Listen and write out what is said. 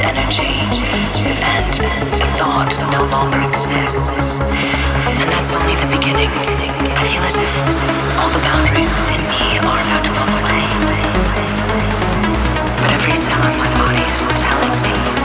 energy, and the thought no longer exists. And that's only the beginning. I feel as if all the boundaries within me are about to fall away. But every cell in my body is telling me.